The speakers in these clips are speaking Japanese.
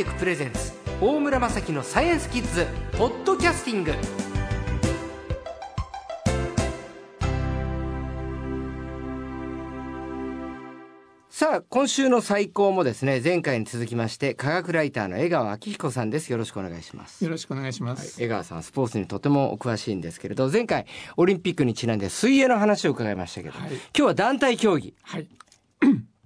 テクプレゼンツ大村雅樹のサイエンスキッズポッドキャスティング。さあ今週の最高もですね前回に続きまして科学ライターの江川明彦さんです。よろしくお願いします。よろしくお願いします、はい、江川さんスポーツにとてもお詳しいんですけれど前回オリンピックにちなんで水泳の話を伺いましたけど、はい、今日は団体競技、はい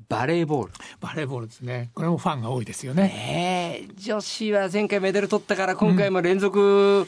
バレーボール。バレーボールですね。これもファンが多いですよね。え女子は前回メダル取ったから今回も連続、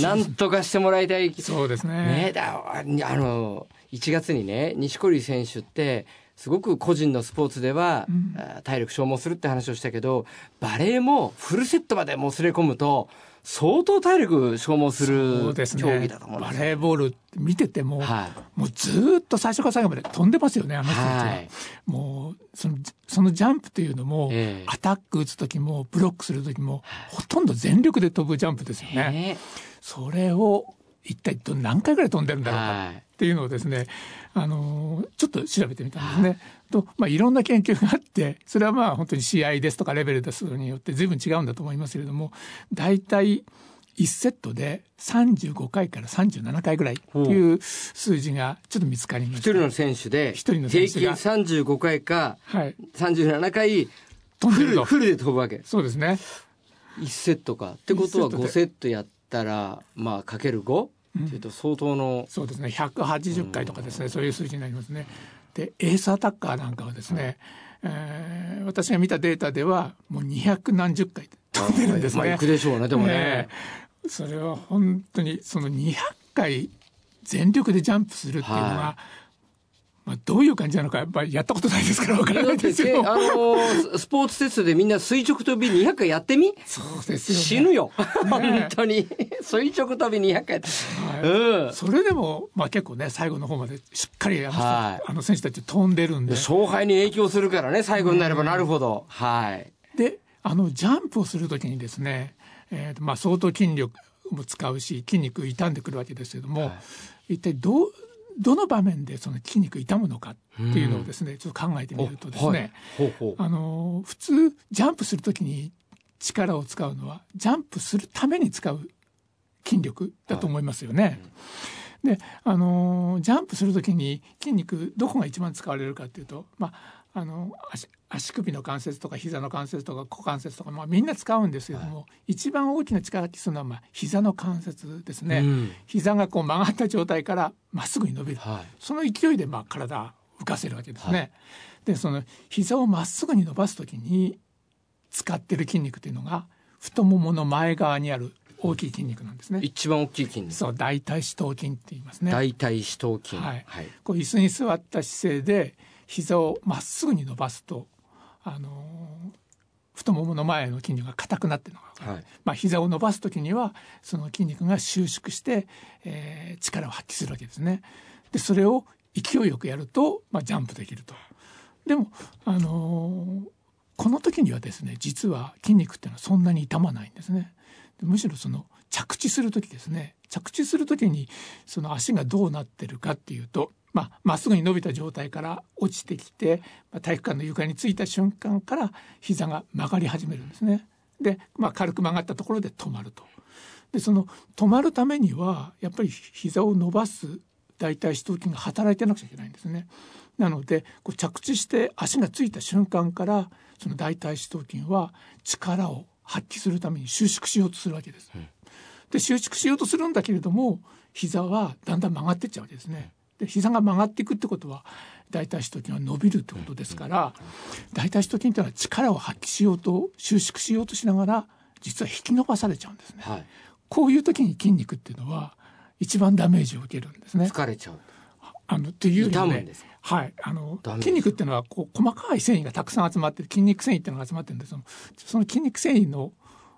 なんとかしてもらいたい。そうですね。ねだあの、1月にね、錦織選手って、すごく個人のスポーツでは、うん、体力消耗するって話をしたけど、バレーもフルセットまでもつれ込むと、相当体力消耗する競技だと思うんです、ね、バレーボール見てても、はい、もうずっと最初から最後まで飛んでますよねあの人たちは、はい、もうそのそのジャンプっていうのも、えー、アタック打つ時もブロックする時も、ほとんど全力で飛ぶジャンプですよね。えー、それを一体何回ぐらい飛んでるんだろうかっていうのをですね、あのちょっと調べてみたんですね。と、まあ、いろんな研究があってそれはまあ本当に試合ですとかレベルですによって随分違うんだと思いますけれども大体1セットで35回から37回ぐらいっていう数字がちょっと見つかりました。一人の選手で平均35回か37回飛んでるフルで飛ぶわけ。そうですね。1セットか。ってことは5セットやったらまあかける 5? っていうと相当の、そうですね。180回とかですね、そういう数字になりますね。でエースアタッカーなんかはですね、えー、私が見たデータではもう200何十回飛んでるんですね。まあ、行くでしょうねでもね、えー、それは本当にその200回全力でジャンプするっていうのは、はいまあ、どういう感じなのかやっぱりやったことないですからわからないですよ。あのスポーツテストでみんな垂直跳び200回やってみ？そうですよ、ね、死ぬよ、本当に。垂直跳び200回、はい。うん、それでも、まあ、結構ね最後の方までしっかりあの,、はい、あの選手たち飛んでるんで。勝敗に影響するからね最後になればなるほど、はい。であのジャンプをするときにですね、えーまあ、相当筋力も使うし筋肉傷んでくるわけですけども、はい、一体どうどの場面でその筋肉痛むのかっていうのをですね、ちょっと考えてみるとですね、はい、あの普通ジャンプするときに力を使うのはジャンプするために使う筋力だと思いますよね。はい、であのジャンプするときに筋肉どこが一番使われるかっていうと、まあ、あの足足首の関節とか膝の関節とか股関節とか、まあ、みんな使うんですけども、はい、一番大きな力を発揮するのは、まあ、膝の関節ですね、うん、膝がこう曲がった状態からまっすぐに伸びる、はい、その勢いでまあ体を浮かせるわけですね。はい、でその膝をまっすぐに伸ばす時に使ってる筋肉というのが太ももの前側にある大きい筋肉なんですね。一番大きい筋肉。そう、大腿四頭筋って言いますね。大腿四頭筋。はい。はい、こう椅子に座った姿勢で膝をまっすぐに伸ばすとあの太ももの前の筋肉が硬くなってるのが、はい、まあ膝を伸ばす時にはその筋肉が収縮して、えー、力を発揮するわけですね。でそれを勢いよくやると、まあ、ジャンプできると。でも、あのー、この時にはですね実は筋肉っていうのはそんなに痛まないんですね。むしろその着地する時ですね着地する時にその足がどうなってるかっていうとまあ、まっすぐに伸びた状態から落ちてきて、まあ、体育館の床についた瞬間から膝が曲がり始めるんですね。で、まあ、軽く曲がったところで止まると。でその止まるためにはやっぱり膝を伸ばす大腿四頭筋が働いてなくちゃいけないんですね。なのでこう着地して足がついた瞬間からその大腿四頭筋は力を発揮するために収縮しようとするわけです。で収縮しようとするんだけれども膝はだんだん曲がっていっちゃうわけですね。で膝が曲がっていくってことは大腿四頭筋は伸びるってことですから大腿四頭筋っていうのは力を発揮しようと収縮しようとしながら実は引き伸ばされちゃうんですね、はい、こういう時に筋肉っていうのは一番ダメージを受けるんですね。疲れちゃうあのっていうよりねはい。あの筋肉っていうのはこう細かい繊維がたくさん集まってる筋肉繊維っていうのが集まってるんですそのその筋肉繊維の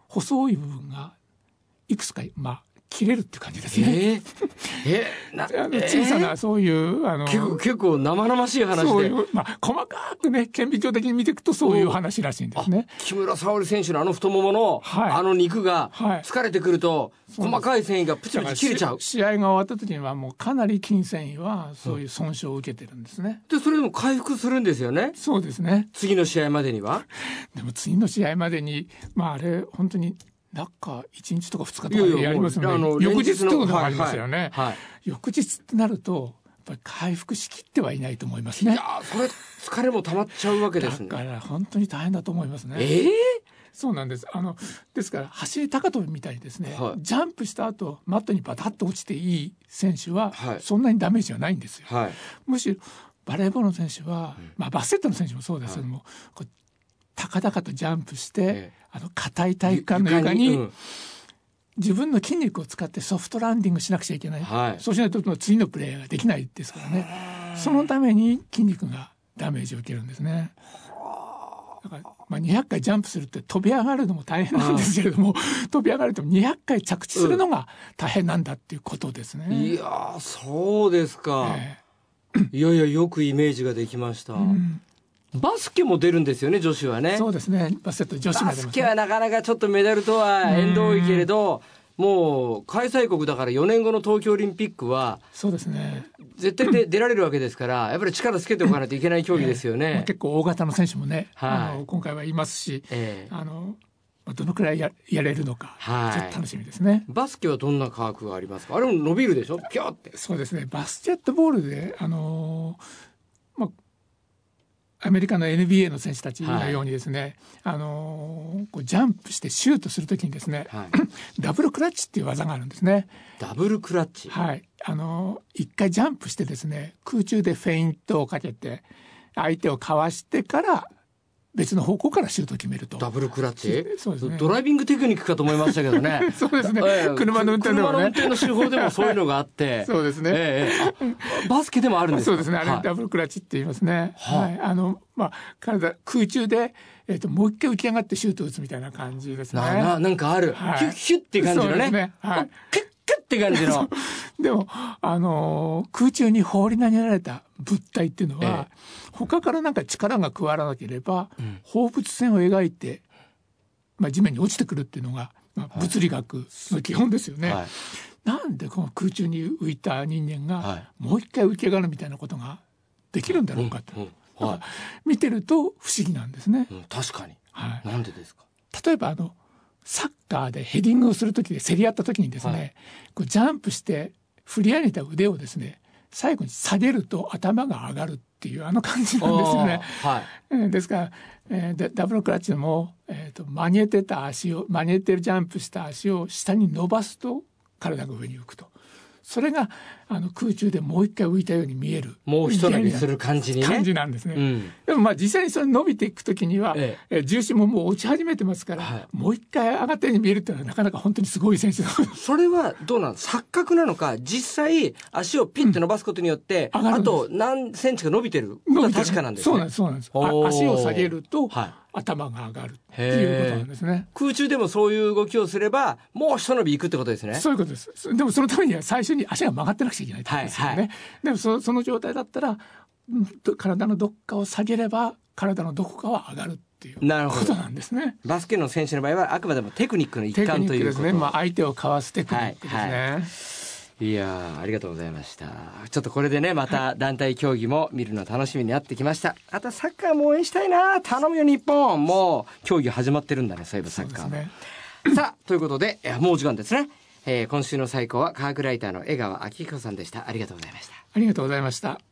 細い部分がいくつかまあ切れるって感じですね。えー、小さなそういう、あの結構結構生々しい話でそういうまあ細かくね顕微鏡的に見ていくとそういう話らしいんですね。木村沙織選手のあの太ももの、はい、あの肉が疲れてくると、はい、細かい繊維がプチプチ切れちゃう。試合が終わった時にはもうかなり筋繊維はそういう損傷を受けてるんですね。でそれでも回復するんですよね。そうですね。次の試合までには。でも次の試合までにまああれ本当に中1日とか2日とかやりますよね。翌日ってこともありますよね、はいはい、翌日ってなるとやっぱり回復しきってはいないと思いますね。いやそれ疲れも溜まっちゃうわけですね。だから本当に大変だと思いますね。ええー？そうなんです。あのですから走り高跳びみたいにですね、はい、ジャンプした後マットにバタッと落ちていい選手は、そんなにダメージはないんですよ。はい、むしろバレーボールの選手は、まあバスケットの選手もそうですけども、はい、高々とジャンプして、えあの硬い体育館の床に、うん、自分の筋肉を使ってソフトランディングしなくちゃいけない、はい、そうしないと次のプレーができないですからね。そのために筋肉がダメージを受けるんですね。だからまあ、200回ジャンプするって飛び上がるのも大変なんですけれども飛び上がると200回着地するのが大変なんだっていうことですね。うん、いやそうですか、えー、いやいやよくイメージができました。うんバスケも出るんですよね、女子はね。そうですね。バスケット女子バスケはなかなかちょっとメダルとは縁遠いけれど、もう開催国だから4年後の東京オリンピックは、そうですね。絶対で出られるわけですから、やっぱり力つけておかないといけない競技ですよね。えー、結構大型の選手もね、はい、あの今回はいますし、えー、あのどのくらいややれるのか、はい、楽しみですね。バスケはどんな科学がありますか？あれも伸びるでしょ？ピョって。そうですね。バスケットボールであのまあアメリカの NBA の選手たちのようにですね、はい、あのこうジャンプしてシュートするときにですね、はい、ダブルクラッチっていう技があるんですね。ダブルクラッチ。はい。あの一回ジャンプしてですね、空中でフェイントをかけて相手をかわしてから別の方向からシュートを決めると。ダブルクラッチ？そうですね。ドライビングテクニックかと思いましたけどね。そうですね。えー、車の運転でもね。車の運転の手法でもそういうのがあって。そうですね、えー、バスケでもあるんですそうですね。あれ、はい、ダブルクラッチって言いますね。はい。あの、まあ、体、空中で、えっ、ー、と、もう一回浮き上がってシュートを打つみたいな感じですね。な、なんかある。はい、ヒュッヒュッっていう感じのね。ねはい。キュッキュッって感じの。でも、あのー、空中に放り投げられた物体っていうのは、ええ。他からなんか力が加わらなければ、放物線を描いて、まあ、地面に落ちてくるっていうのが、まあ、物理学の基本ですよね。はい、なんでこの空中に浮いた人間がもう一回浮き上がるみたいなことができるんだろうかと、うんうんはい、見てると不思議なんですね。うん、確かに、はい、なんでですか？例えばあのサッカーでヘディングをする時で競り合った時にですね、はい、こうジャンプして振り上げた腕をですね最後に下げると頭が上がるっていうあの感じなんですよね。はい、ですから、えー、ダブルクラッチでも、えーと、曲げてた足を曲げてるジャンプした足を下に伸ばすと体が上に浮くと。それがあの空中でもう一回浮いたように見える。もう一伸びする感じに、ね、感じなんですね、うん、でもまあ実際にそれ伸びていくときには、ええ、重心ももう落ち始めてますから、はい、もう一回上がったように見えるっていうのはなかなか本当にすごい選手それはどうなの錯覚なのか？実際足をピッて伸ばすことによって、うん、あと何センチか伸びてるのは確かなんですね。そうなんですそうなんです。足を下げると、はい頭が上がるっていうことなんですね。空中でもそういう動きをすれば、もう一伸びいくってことですね。そういうことです。でもそのためには最初に足が曲がってなくちゃいけないってことですよね。はいはい、でもそその状態だったら、体のどっかを下げれば、体のどこかは上がるっていうことなんですね。バスケの選手の場合はあくまでもテクニックの一環というですね。まあ相手をかわすテクニックですね。はいはいいやありがとうございました。ちょっとこれでね、また団体競技も見るの楽しみになってきました。あとサッカーも応援したいな。頼むよ日本。もう競技始まってるんだね、そういえばサッカー。ね、さあ、ということで、もう時間ですね。えー、今週の最高は科学ライターの江川明彦さんでした。ありがとうございました。ありがとうございました。